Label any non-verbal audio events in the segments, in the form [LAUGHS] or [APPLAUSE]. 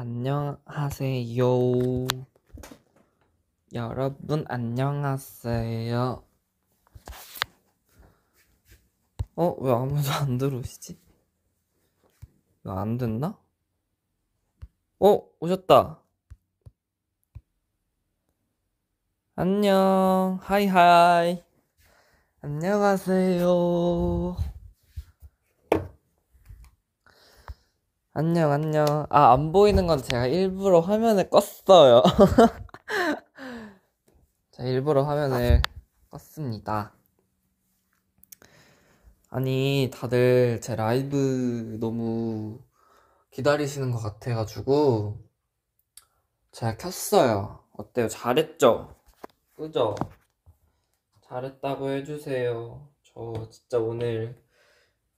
안녕하세요. 여러분, 안녕하세요. 어, 왜 아무도 안 들어오시지? 이거 안 됐나? 어, 오셨다. 안녕. 하이하이. 안녕하세요. 안녕, 안녕. 아, 안 보이는 건 제가 일부러 화면을 껐어요. [LAUGHS] 제가 일부러 화면을 껐습니다. 아니, 다들 제 라이브 너무 기다리시는 것 같아가지고, 제가 켰어요. 어때요? 잘했죠? 그죠? 잘했다고 해주세요. 저 진짜 오늘,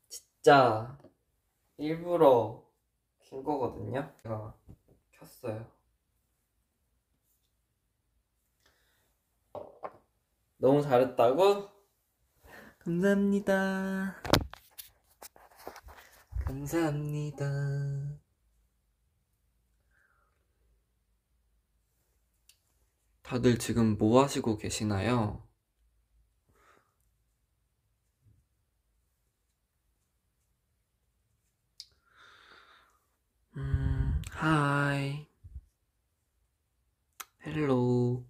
진짜 일부러 킨 거거든요. 제가 켰어요. 너무 잘했다고? 감사합니다. 감사합니다. 다들 지금 뭐 하시고 계시나요? 음, Hi. Hello.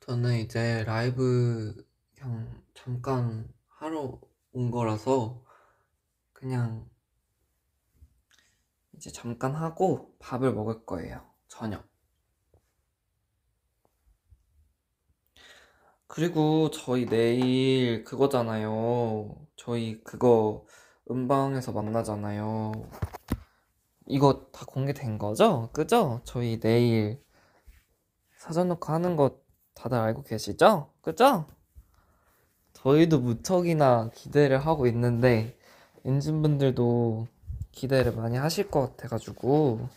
저는 이제 라이브 그냥 잠깐 하러 온 거라서 그냥 이제 잠깐 하고 밥을 먹을 거예요. 저녁. 그리고 저희 내일 그거잖아요. 저희 그거 음방에서 만나잖아요. 이거 다 공개된 거죠? 그죠? 저희 내일 사전 녹화 하는 거 다들 알고 계시죠? 그죠? 저희도 무척이나 기대를 하고 있는데 엔진분들도 기대를 많이 하실 것 같아가지고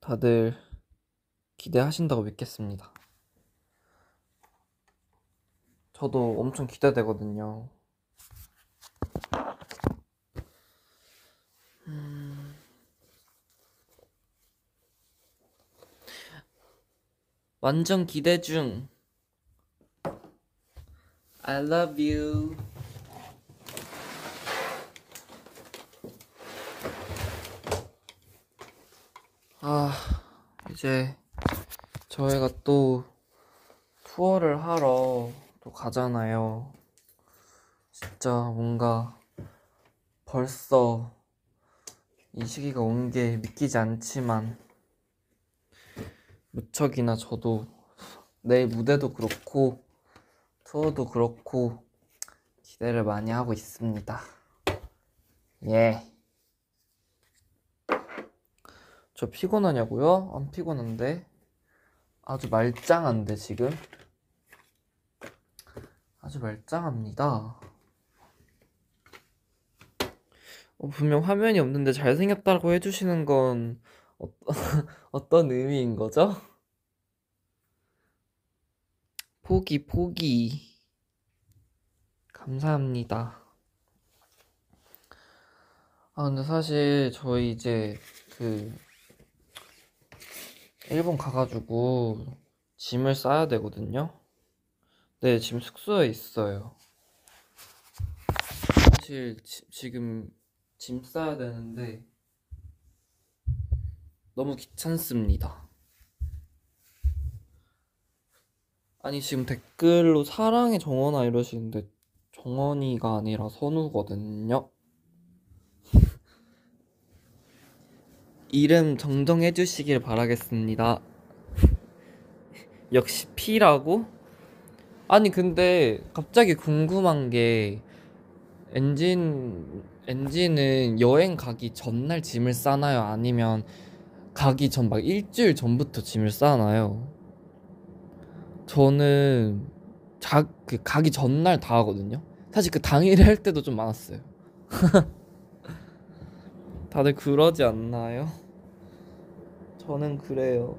다들 기대하신다고 믿겠습니다. 저도 엄청 기대되거든요. 음... 완전 기대 중. I love you. 아, 이제 저희가 또 투어를 하러 또 가잖아요. 진짜 뭔가 벌써 이 시기가 온 게 믿기지 않지만 무척이나 저도 내일 무대도 그렇고 투어도 그렇고 기대를 많이 하고 있습니다. 예. 저 피곤하냐고요? 안 피곤한데 아주 말짱한데 지금 아주 말짱합니다. 어, 분명 화면이 없는데 잘생겼다고 해주시는 건 어, [LAUGHS] 어떤 의미인 거죠? 포기, 포기. 감사합니다. 아, 근데 사실 저희 이제 그 일본 가가지고 짐을 싸야 되거든요. 네, 지금 숙소에 있어요. 사실 지, 지금 짐 싸야 되는데 너무 귀찮습니다. 아니 지금 댓글로 사랑의 정원아 이러시는데 정원이가 아니라 선우거든요. [LAUGHS] 이름 정정해 주시길 바라겠습니다. [LAUGHS] 역시 P라고? 아니 근데 갑자기 궁금한 게 엔진 엔진은 여행 가기 전날 짐을 싸나요? 아니면 가기 전 막 일주일 전부터 짐을 싸나요? 저는 자, 그 가기 전날 다 하거든요. 사실 그 당일에 할 때도 좀 많았어요. [LAUGHS] 다들 그러지 않나요? 저는 그래요.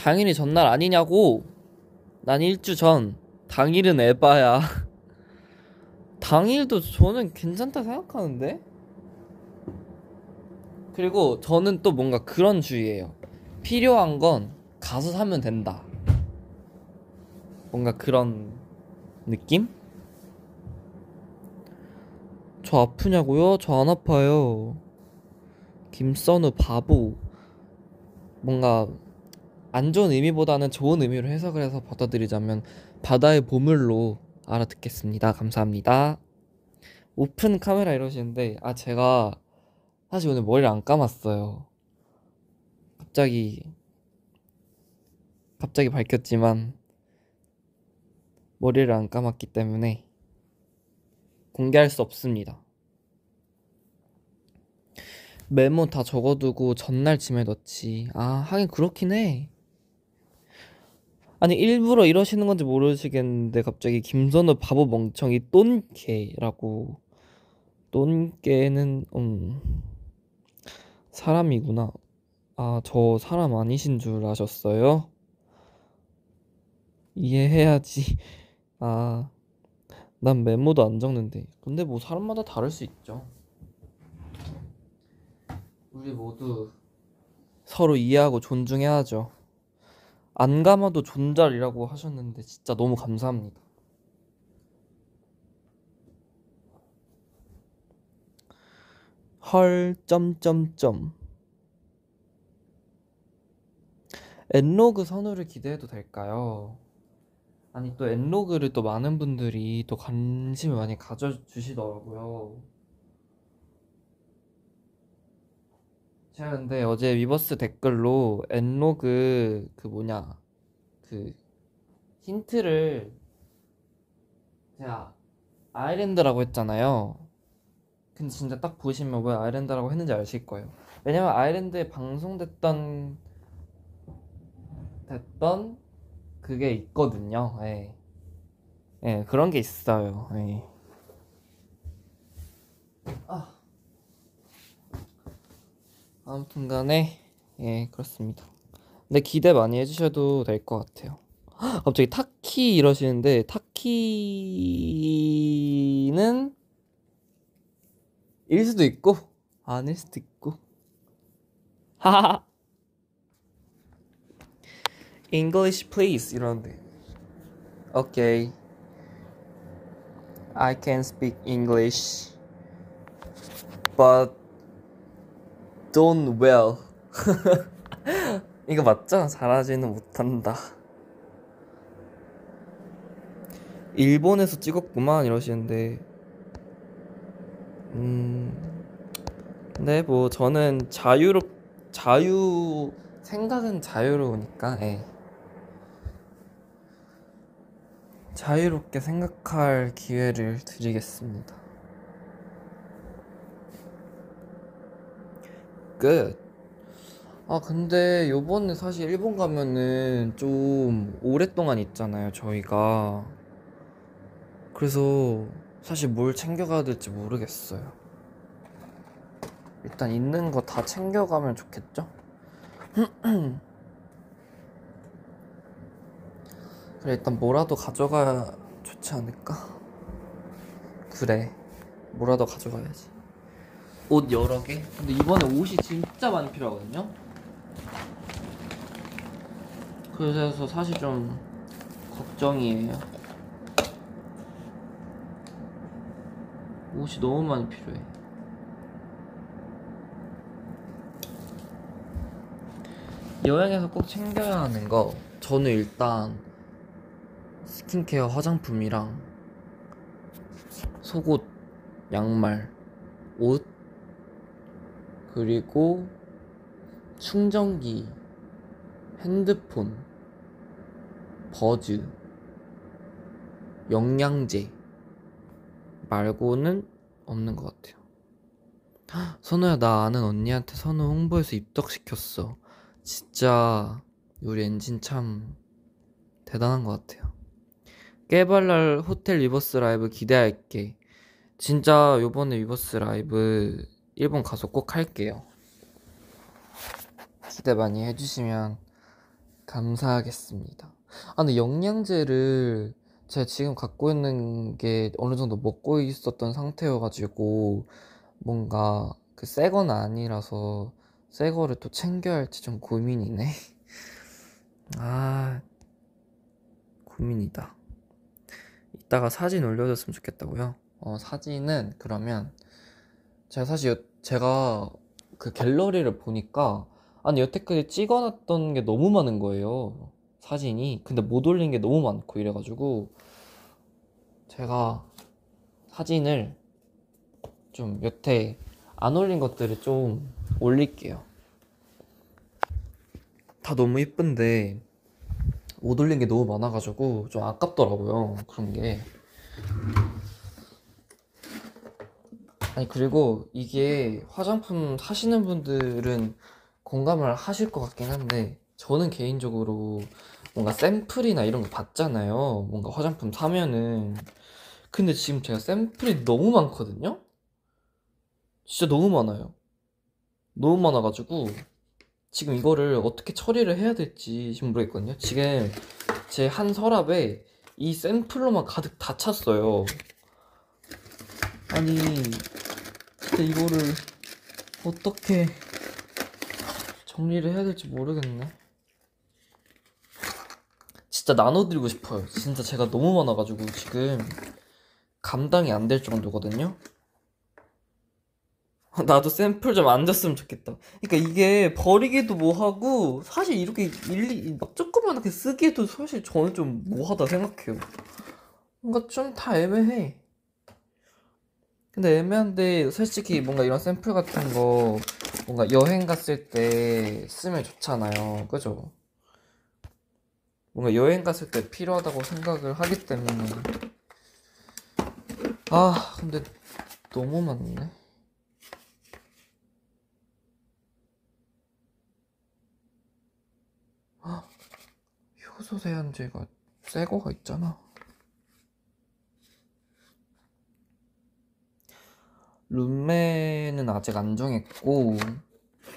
당일이 전날 아니냐고 난 일주 전 당일은 에바야 [LAUGHS] 당일도 저는 괜찮다 생각하는데 그리고 저는 또 뭔가 그런 주의예요 필요한 건 가서 사면 된다 뭔가 그런 느낌? 저 아프냐고요? 저 안 아파요. 김선우 바보. 뭔가 안 좋은 의미보다는 좋은 의미로 해석을 해서 받아들이자면 바다의 보물로 알아듣겠습니다. 감사합니다. 오픈 카메라 이러시는데 아 제가 사실 오늘 머리를 안 감았어요. 갑자기 갑자기 밝혔지만 머리를 안 감았기 때문에 공개할 수 없습니다. 메모 다 적어두고 전날 짐에 넣지. 아, 하긴 그렇긴 해. 아니, 일부러 이러시는 건지 모르시겠는데, 갑자기 김선우 바보 멍청이 똔개라고. 똔개는, 음, 사람이구나. 아, 저 사람 아니신 줄 아셨어요? 이해해야지. 아, 난 메모도 안 적는데. 근데 뭐 사람마다 다를 수 있죠. 우리 모두 서로 이해하고 존중해야죠. 안 감아도 존잘이라고 하셨는데 진짜 너무 감사합니다. 헐 점점점 엔로그 선호를 기대해도 될까요? 아니 또 엔로그를 또 많은 분들이 또 관심을 많이 가져주시더라고요. 제가 근데 어제 위버스 댓글로 엔로그 그 뭐냐 그 힌트를 제가 아일랜드라고 했잖아요. 근데 진짜 딱 보시면 왜 아일랜드라고 했는지 아실 거예요. 왜냐면 아일랜드에 방송됐던 됐던 그게 있거든요. 예. 예, 그런 게 있어요. 예. 아. 아무튼 간에 예, 그렇습니다. 근데 기대 많이 해주셔도 될 것 같아요. [GASPS] 갑자기 타키 이러시는데 타키는 일 수도 있고 아닐 수도 있고 하하하 English please 이러는데 Okay I can speak English but don't well [LAUGHS] 이거 맞죠? 잘하지는 못한다 일본에서 찍었구만 이러시는데 음... 네, 뭐 저는 자유롭 자유 생각은 자유로우니까 예. 자유롭게 생각할 기회를 드리겠습니다. 끝. 아, 근데 요번에 사실 일본 가면은 좀 오랫동안 있잖아요, 저희가. 그래서 사실 뭘 챙겨가야 될지 모르겠어요. 일단 있는 거 다 챙겨가면 좋겠죠? [CLEARS THROAT] 그래 일단 뭐라도 가져가야 좋지 않을까? 그래 뭐라도 가져가야지 옷 여러 개? 근데 이번에 옷이 진짜 많이 필요하거든요? 그래서 사실 좀 걱정이에요 옷이 너무 많이 필요해 여행에서 꼭 챙겨야 하는 거 저는 일단 스킨케어 화장품이랑 속옷, 양말, 옷 그리고 충전기, 핸드폰, 버즈, 영양제 말고는 없는 것 같아요. [GASPS] 선우야, 나 아는 언니한테 선우 홍보해서 입덕시켰어. 진짜 우리 엔진 참 대단한 것 같아요. 깨발랄 호텔 위버스 라이브 기대할게. 진짜 요번에 위버스 라이브 일본 가서 꼭 할게요. 기대 많이 해주시면 감사하겠습니다. 아, 근데 영양제를 제가 지금 갖고 있는 게 어느 정도 먹고 있었던 상태여가지고 뭔가 그 새건 아니라서 새 거를 또 챙겨야 할지 좀 고민이네. [LAUGHS] 아, 고민이다. 이따가 사진 올려줬으면 좋겠다고요? 어, 사진은 그러면 제가 사실 제가 그 갤러리를 보니까 아니 여태까지 찍어놨던 게 너무 많은 거예요. 사진이. 근데 못 올린 게 너무 많고 이래가지고 제가 사진을 좀 여태 안 올린 것들을 좀 올릴게요. 다 너무 예쁜데 못 올린 게 너무 많아가지고 좀 아깝더라고요. 그런 게. 아니 그리고 이게 화장품 사시는 분들은 공감을 하실 것 같긴 한데 저는 개인적으로 뭔가 샘플이나 이런 거 받잖아요. 뭔가 화장품 사면은 근데 지금 제가 샘플이 너무 많거든요. 진짜 너무 많아요. 너무 많아가지고 지금 이거를 어떻게 처리를 해야 될지 지금 모르겠거든요. 지금 제 한 서랍에 이 샘플로만 가득 다 찼어요. 아니 진짜 이거를 어떻게 정리를 해야 될지 모르겠네. 진짜 나눠드리고 싶어요. 진짜 제가 너무 많아가지고 지금 감당이 안 될 정도거든요. [LAUGHS] 나도 샘플 좀 안 줬으면 좋겠다. 그러니까 이게 버리기도 뭐하고 사실 이렇게 일일이 막 조그맣게 쓰기에도 사실 저는 좀 뭐하다 생각해요. 뭔가 좀 다 애매해. 근데 애매한데 솔직히 뭔가 이런 샘플 같은 거 뭔가 여행 갔을 때 쓰면 좋잖아요. 그죠? 뭔가 여행 갔을 때 필요하다고 생각을 하기 때문에 아 근데 너무 많네. 아, 효소 세안제가 새 거가 있잖아. 룸메는 아직 안 정했고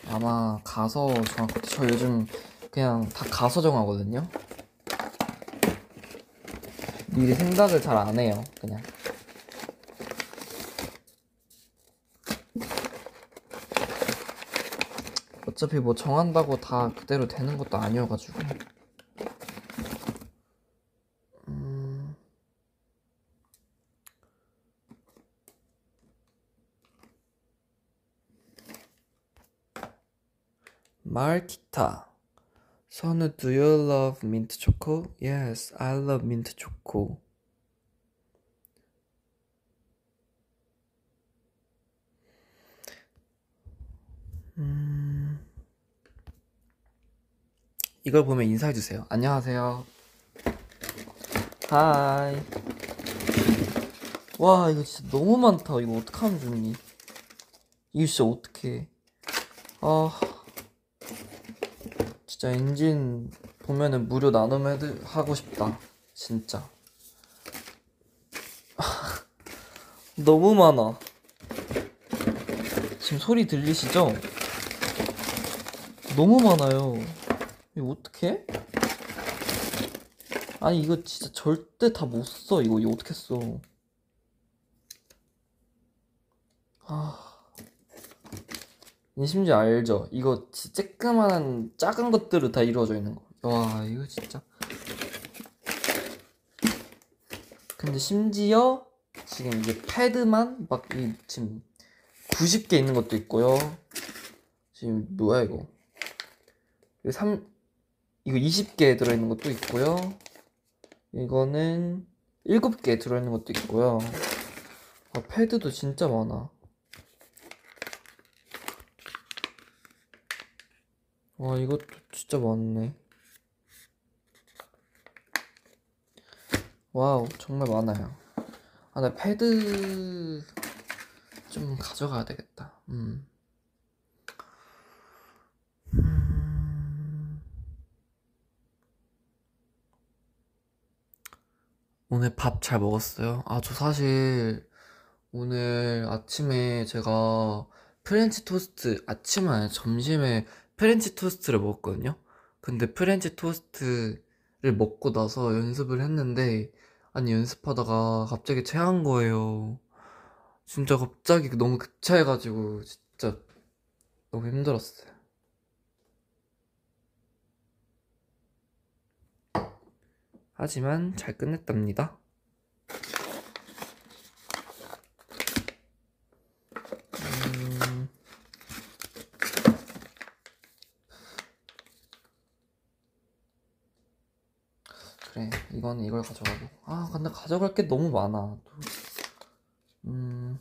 아마 가서 정할 것 같아요. 저 요즘 그냥 다 가서 정하거든요. 미리 생각을 잘 안 해요. 그냥. 어차피 뭐 정한다고 다 그대로 되는 것도 아니어가지고. 말티타. 선우, do you love mint choco? Yes, I love mint choco. 음... 이걸 보면 인사해 주세요. 안녕하세요. 하이. 와, 이거 진짜 너무 많다. 이거 어떡하면 좋니? 이거 진짜 어떡해. 아. 진짜 엔진 보면은 무료 나눔 하고 싶다. 진짜. [LAUGHS] 너무 많아. 지금 소리 들리시죠? 너무 많아요. 이거 어떡해? 아니 이거 진짜 절대 다 못 써. 이거 이거 어떻게 써? 심지어 알죠? 이거 쬐끄만한 작은 것들로 다 이루어져 있는 거. 와 이거 진짜. 근데 심지어 지금 이게 패드만 막 이 지금 90개 있는 것도 있고요. 지금 뭐야 이거? 3 이거 20개 들어 있는 것도 있고요. 이거는 7개 들어 있는 것도 있고요. 아, 패드도 진짜 많아. 와, 이것도 진짜 많네. 와우, 정말 많아요. 아, 나 패드 좀 가져가야 되겠다. 음. 음. 오늘 밥 잘 먹었어요? 아, 저 사실 오늘 아침에 제가 프렌치 토스트, 아침에 아니 점심에 프렌치 토스트를 먹었거든요? 근데 프렌치 토스트를 먹고 나서 연습을 했는데, 아니, 연습하다가 갑자기 체한 거예요. 진짜 갑자기 너무 급체해가지고, 진짜 너무 힘들었어요. 하지만 잘 끝냈답니다. 음, 그래, 이거는 이걸 가져가고. 아, 근데 가져갈 게 너무 많아. 또. 음,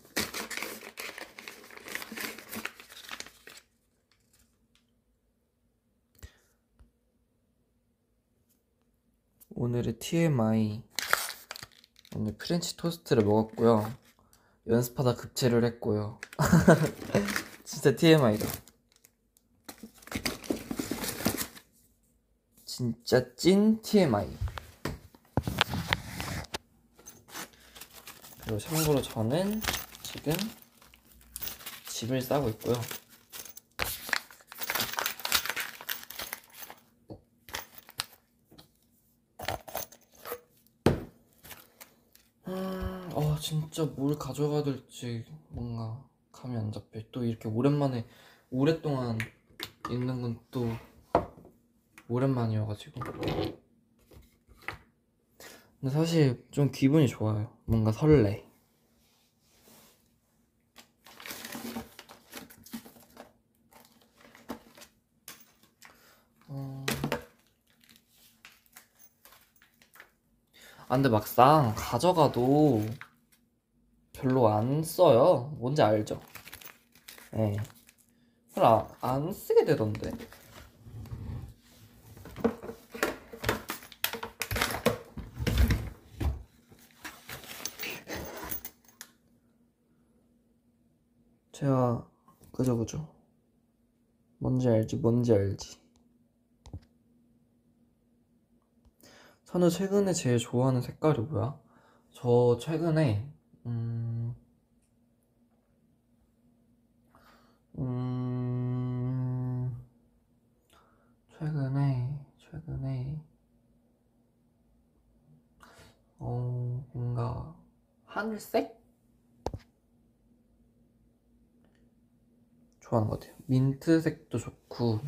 오늘의 TMI. 오늘 프렌치 토스트를 먹었고요. 연습하다 급체를 했고요. [LAUGHS] 진짜 TMI다. 진짜 찐 TMI. 그리고 참고로 저는 지금 짐을 싸고 있고요. 음, 어, 진짜 뭘 가져가야 될지 뭔가 감이 안 잡혀. 또 이렇게 오랜만에, 오랫동안 있는 건 또 오랜만이어가지고. 근데 사실 좀 기분이 좋아요. 뭔가 설레. 어... 아, 근데 막상 가져가도 별로 안 써요. 뭔지 알죠? 예. 별로 안, 안 쓰게 되던데. 제가 그죠 그죠. 뭔지 알지 뭔지 알지. 선우 최근에 제일 좋아하는 색깔이 뭐야? 저 최근에 음, 음, 최근에 최근에 어 뭔가 하늘색 좋아하는 것 같아요. 민트색도 좋고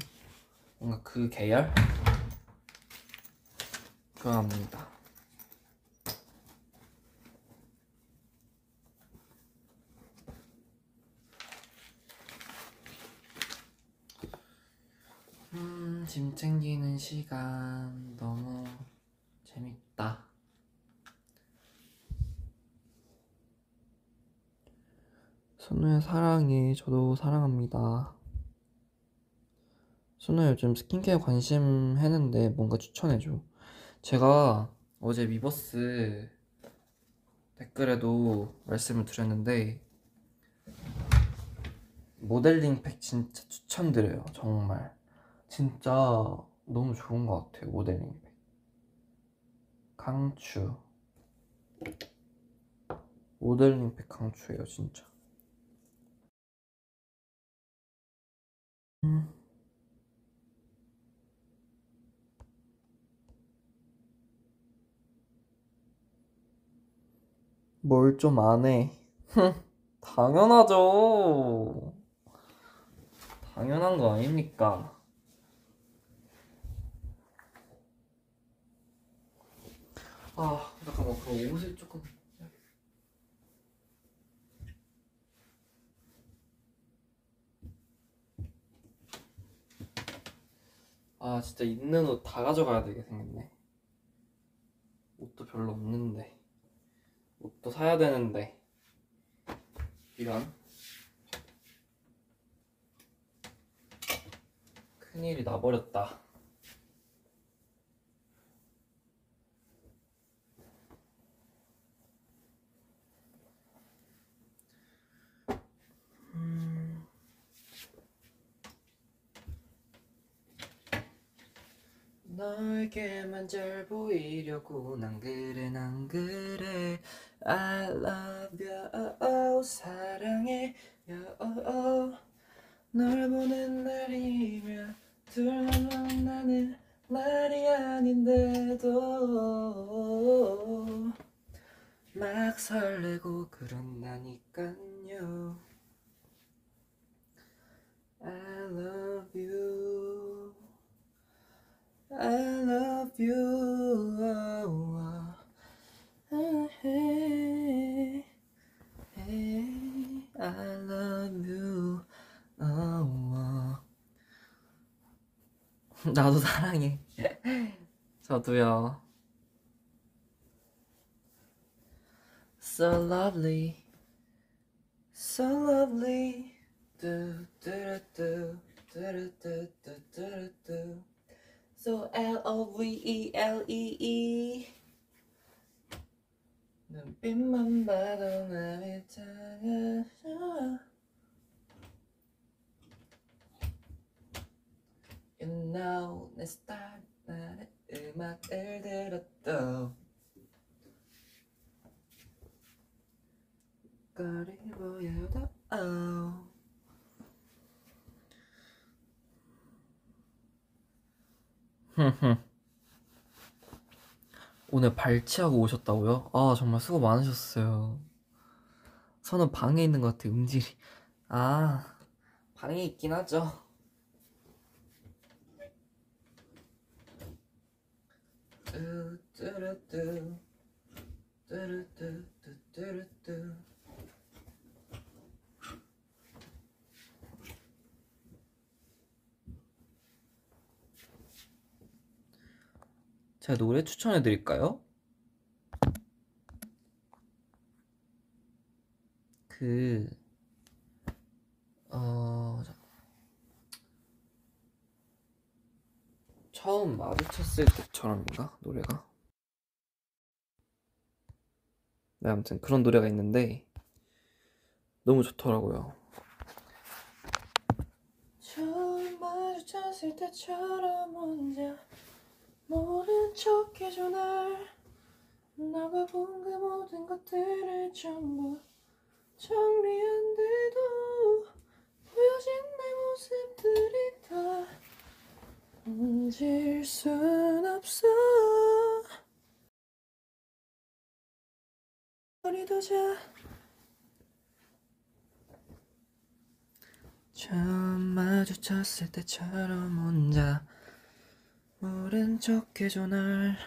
뭔가 그 계열 좋아합니다. 음, 짐 챙기는 시간 너무 재밌다. 선우야 사랑해. 저도 사랑합니다. 선우야 요즘 스킨케어 관심 했는데 뭔가 추천해줘. 제가 어제 위버스 댓글에도 말씀을 드렸는데 모델링 팩 진짜 추천드려요. 정말. 진짜 너무 좋은 것 같아요. 모델링 팩. 강추. 모델링 팩 강추예요, 진짜. 뭘 좀 안 해. [LAUGHS] 당연하죠. 당연한 거 아닙니까? 아, 잠깐만, 그럼 옷을 조금. 아, 진짜 있는 옷 다 가져가야 되게 생겼네. 옷도 별로 없는데. 옷도 사야 되는데. 이런. 큰일이 나버렸다. 음. 너에게만 잘 보이려고 난 그래 난 그래 I love you oh, 사랑해 you. oh, 널 보는 날이면 둘만 나는 말이 아닌데도 막 설레고 그런다니깐요. I love you I love you. Oh, oh, oh, hey, hey, I love you. Oh, oh. [LAUGHS] 나도 사랑해. [LAUGHS] 저도요. So lovely. So lovely. Do, do, do, do, do, do, do, do. So L O V E L E E. 눈빛만 봐도 마음이 작아져 You know 내 스타일 나의 음악을 들었도 거리 보여도 oh. [LAUGHS] 오늘 발치하고 오셨다고요? 아 정말 수고 많으셨어요. 저는 방에 있는 것 같아 음질이. 아 방에 있긴 하죠. 뚜뚜루뚜 뚜루뚜뚜뚜루뚜 제가 노래 추천해 드릴까요? 그, 어, 자- 처음 마주쳤을 때처럼인가? 노래가? 네, 아무튼 그런 노래가 있는데, 너무 좋더라고요. 처음 마주쳤을 때처럼 혼자 모른 척 해줘 날. 나가 본 그 모든 것들을 전부 정리한데도 보여진 내 모습들이 다 잊을 순 없어. 머리도 자. 처음 마주쳤을 때처럼 혼자 모른 척 해줘 날.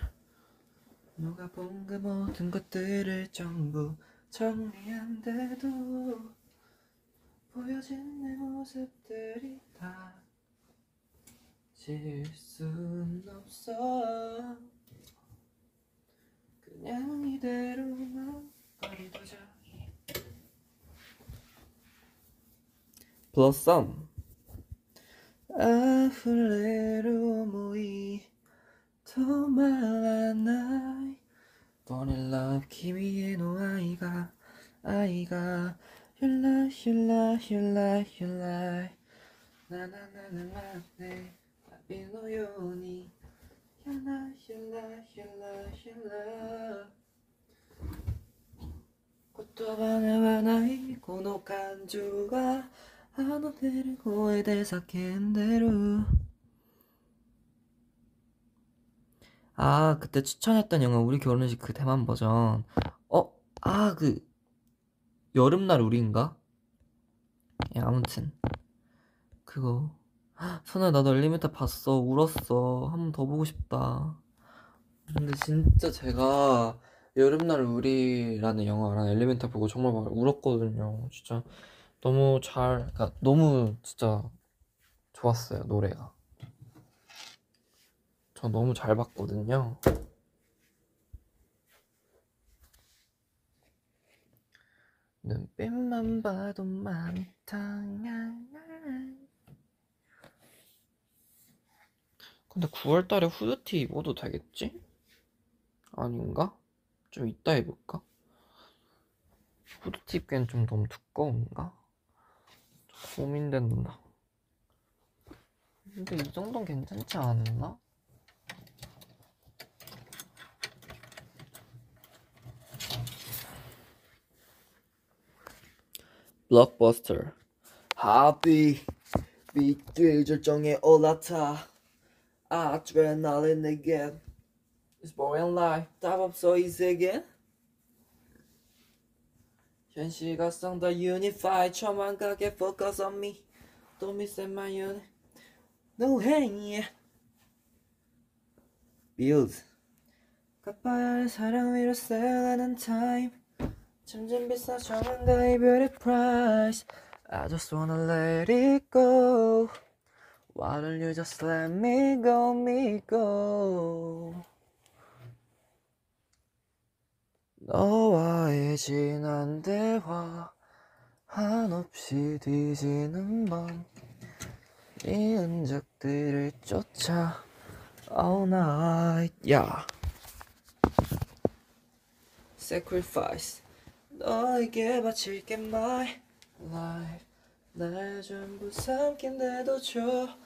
누가 본 그 모든 것들을 전부 정리한데도 보여진 내 모습들이 다질순 없어. 그냥 이대로만 버리도자. 블러 あふれる思い止まらない Born in love 君への愛が愛がゆらゆらゆらゆらなななななね旅のようにゆらゆらゆらゆら言葉ではないこの感情が 하나 데리고 에대사 캔데루 아 그때 추천했던 영화 우리 결혼식 그 대만 버전. 어? 아 그 여름날 우리인가? 예, 아무튼. 그거. 선아 나도 엘리멘터 봤어. 울었어. 한 번 더 보고 싶다. 근데 진짜 제가 여름날 우리라는 영화랑 엘리멘탈 보고 정말 막 울었거든요. 진짜. 너무 잘, 그러니까 너무 진짜 좋았어요 노래가. 저 너무 잘 봤거든요. 눈빛만 봐도 마음이 근데 9월달에 후드티 입어도 되겠지? 아닌가? 좀 이따 입을까? 후드티 입기엔 좀 너무 두꺼운가? 좀 고민된다. 근데 이 정도는 괜찮지 않나? 블록버스터 하비 빛들 절정에 올라타. adrenaline again It's boring life. 답 없어 이 세계 현실과성 더 unified 처만가게 focus on me Don't miss my unit No hey Build 갚아야 할 사랑 위로 사용하는 time 점점 비싸 정한가 이별의 price I just wanna let it go Why don't you just let me go, me go 너와의 지난 대화 한없이 뒤지는 밤이 흔적들을 쫓아 all night yeah sacrifice 너에게 바칠게 my life 날 전부 삼킨데도 좋아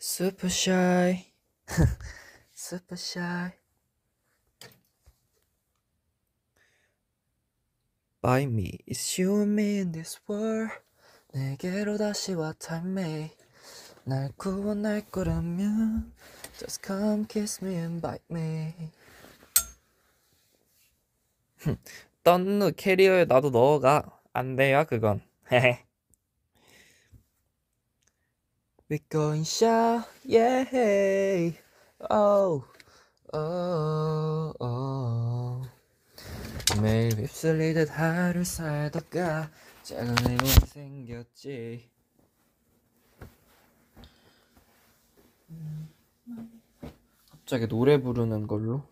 super shy super shy by me it's you and me in this world 내게로 다시 와 time me 날 구원할 거라면 Just come kiss me and bite me 떤누 캐리어에 나도 넣어가 안 돼요 그건 We going shout yeah oh oh oh. 매일 휩쓸리듯 하루 살다가 작은 일본이 생겼지. 갑자기 노래 부르는 걸로?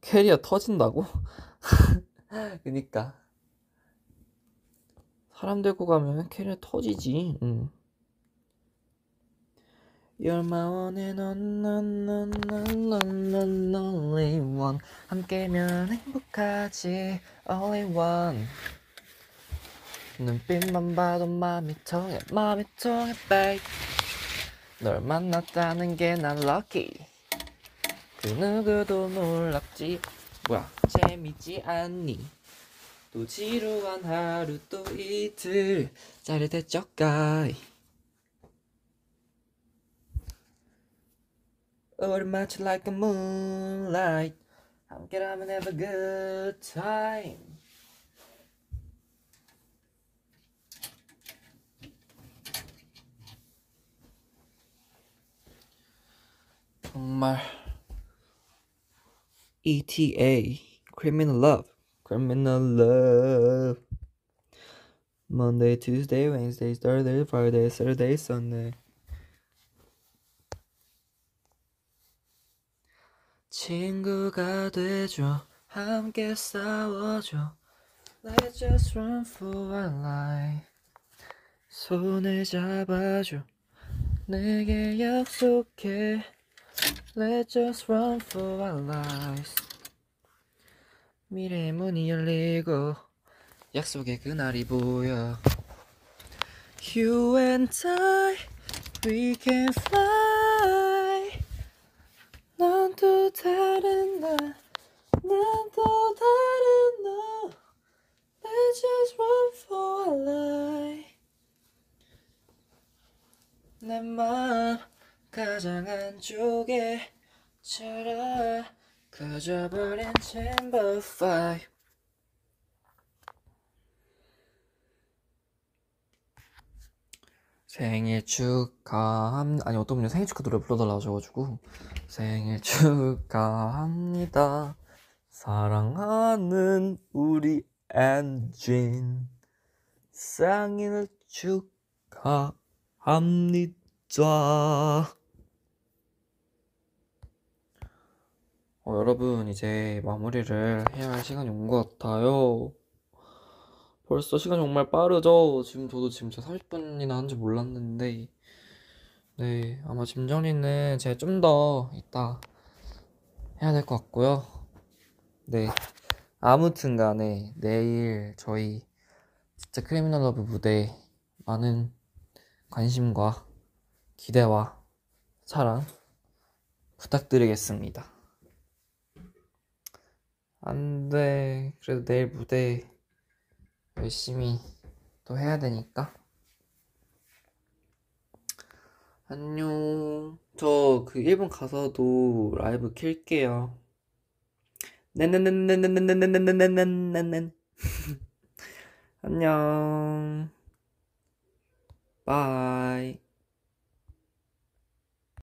캐리어 터진다고? [LAUGHS] 그니까. 사람 데리고 가면 캐리어 터지지. 응. You're my one and only one 함께면 행복하지 Only one. 눈빛만 봐도 마음이 통해 마음이 통해 babe. 널 만났다는 게 난 lucky. 그 누구도 놀랍지. 뭐야? 재밌지 않니? 또 지루한 하루 또 이틀. 짜릿했죠 가이 or much like the moonlight. I'm gonna have, have a good time. 정말 ETA Criminal Love Criminal Love Monday, Tuesday, Wednesday, Thursday, Friday, Saturday, Sunday 친구가 되줘 함께 싸워줘 Let's just run for our life 손을 잡아줘 내게 약속해 Let's just run for our lives 미래의 문이 열리고 약속의 그날이 보여 You and I We can fly 넌 또 다른 나 난또 다른 너 Let's just run for our life 내맘 가장 안쪽에 차라 커져버린 chamber fire 생일 축하함 아니 어떤 분이 생일 축하 노래 불러달라 하셔가지고 생일 축하합니다 사랑하는 우리 엔진 생일 축하합니다 어, 여러분 이제 마무리를 해야 할 시간이 온 것 같아요. 벌써 시간이 정말 빠르죠? 지금 저도 지금 진짜 30분이나 한지 몰랐는데 네 아마 짐 정리는 제가 좀 더 이따 해야 될 것 같고요. 네 아무튼 간에 내일 저희 진짜 Criminal Love 무대 많은 관심과 기대와 사랑 부탁드리겠습니다. 안 돼. 그래도 내일 무대 열심히 또 해야 되니까. 안녕. 저 그 일본 가서도 라이브 킬게요. 네네네네네네네네네네네네. 안녕. 바이.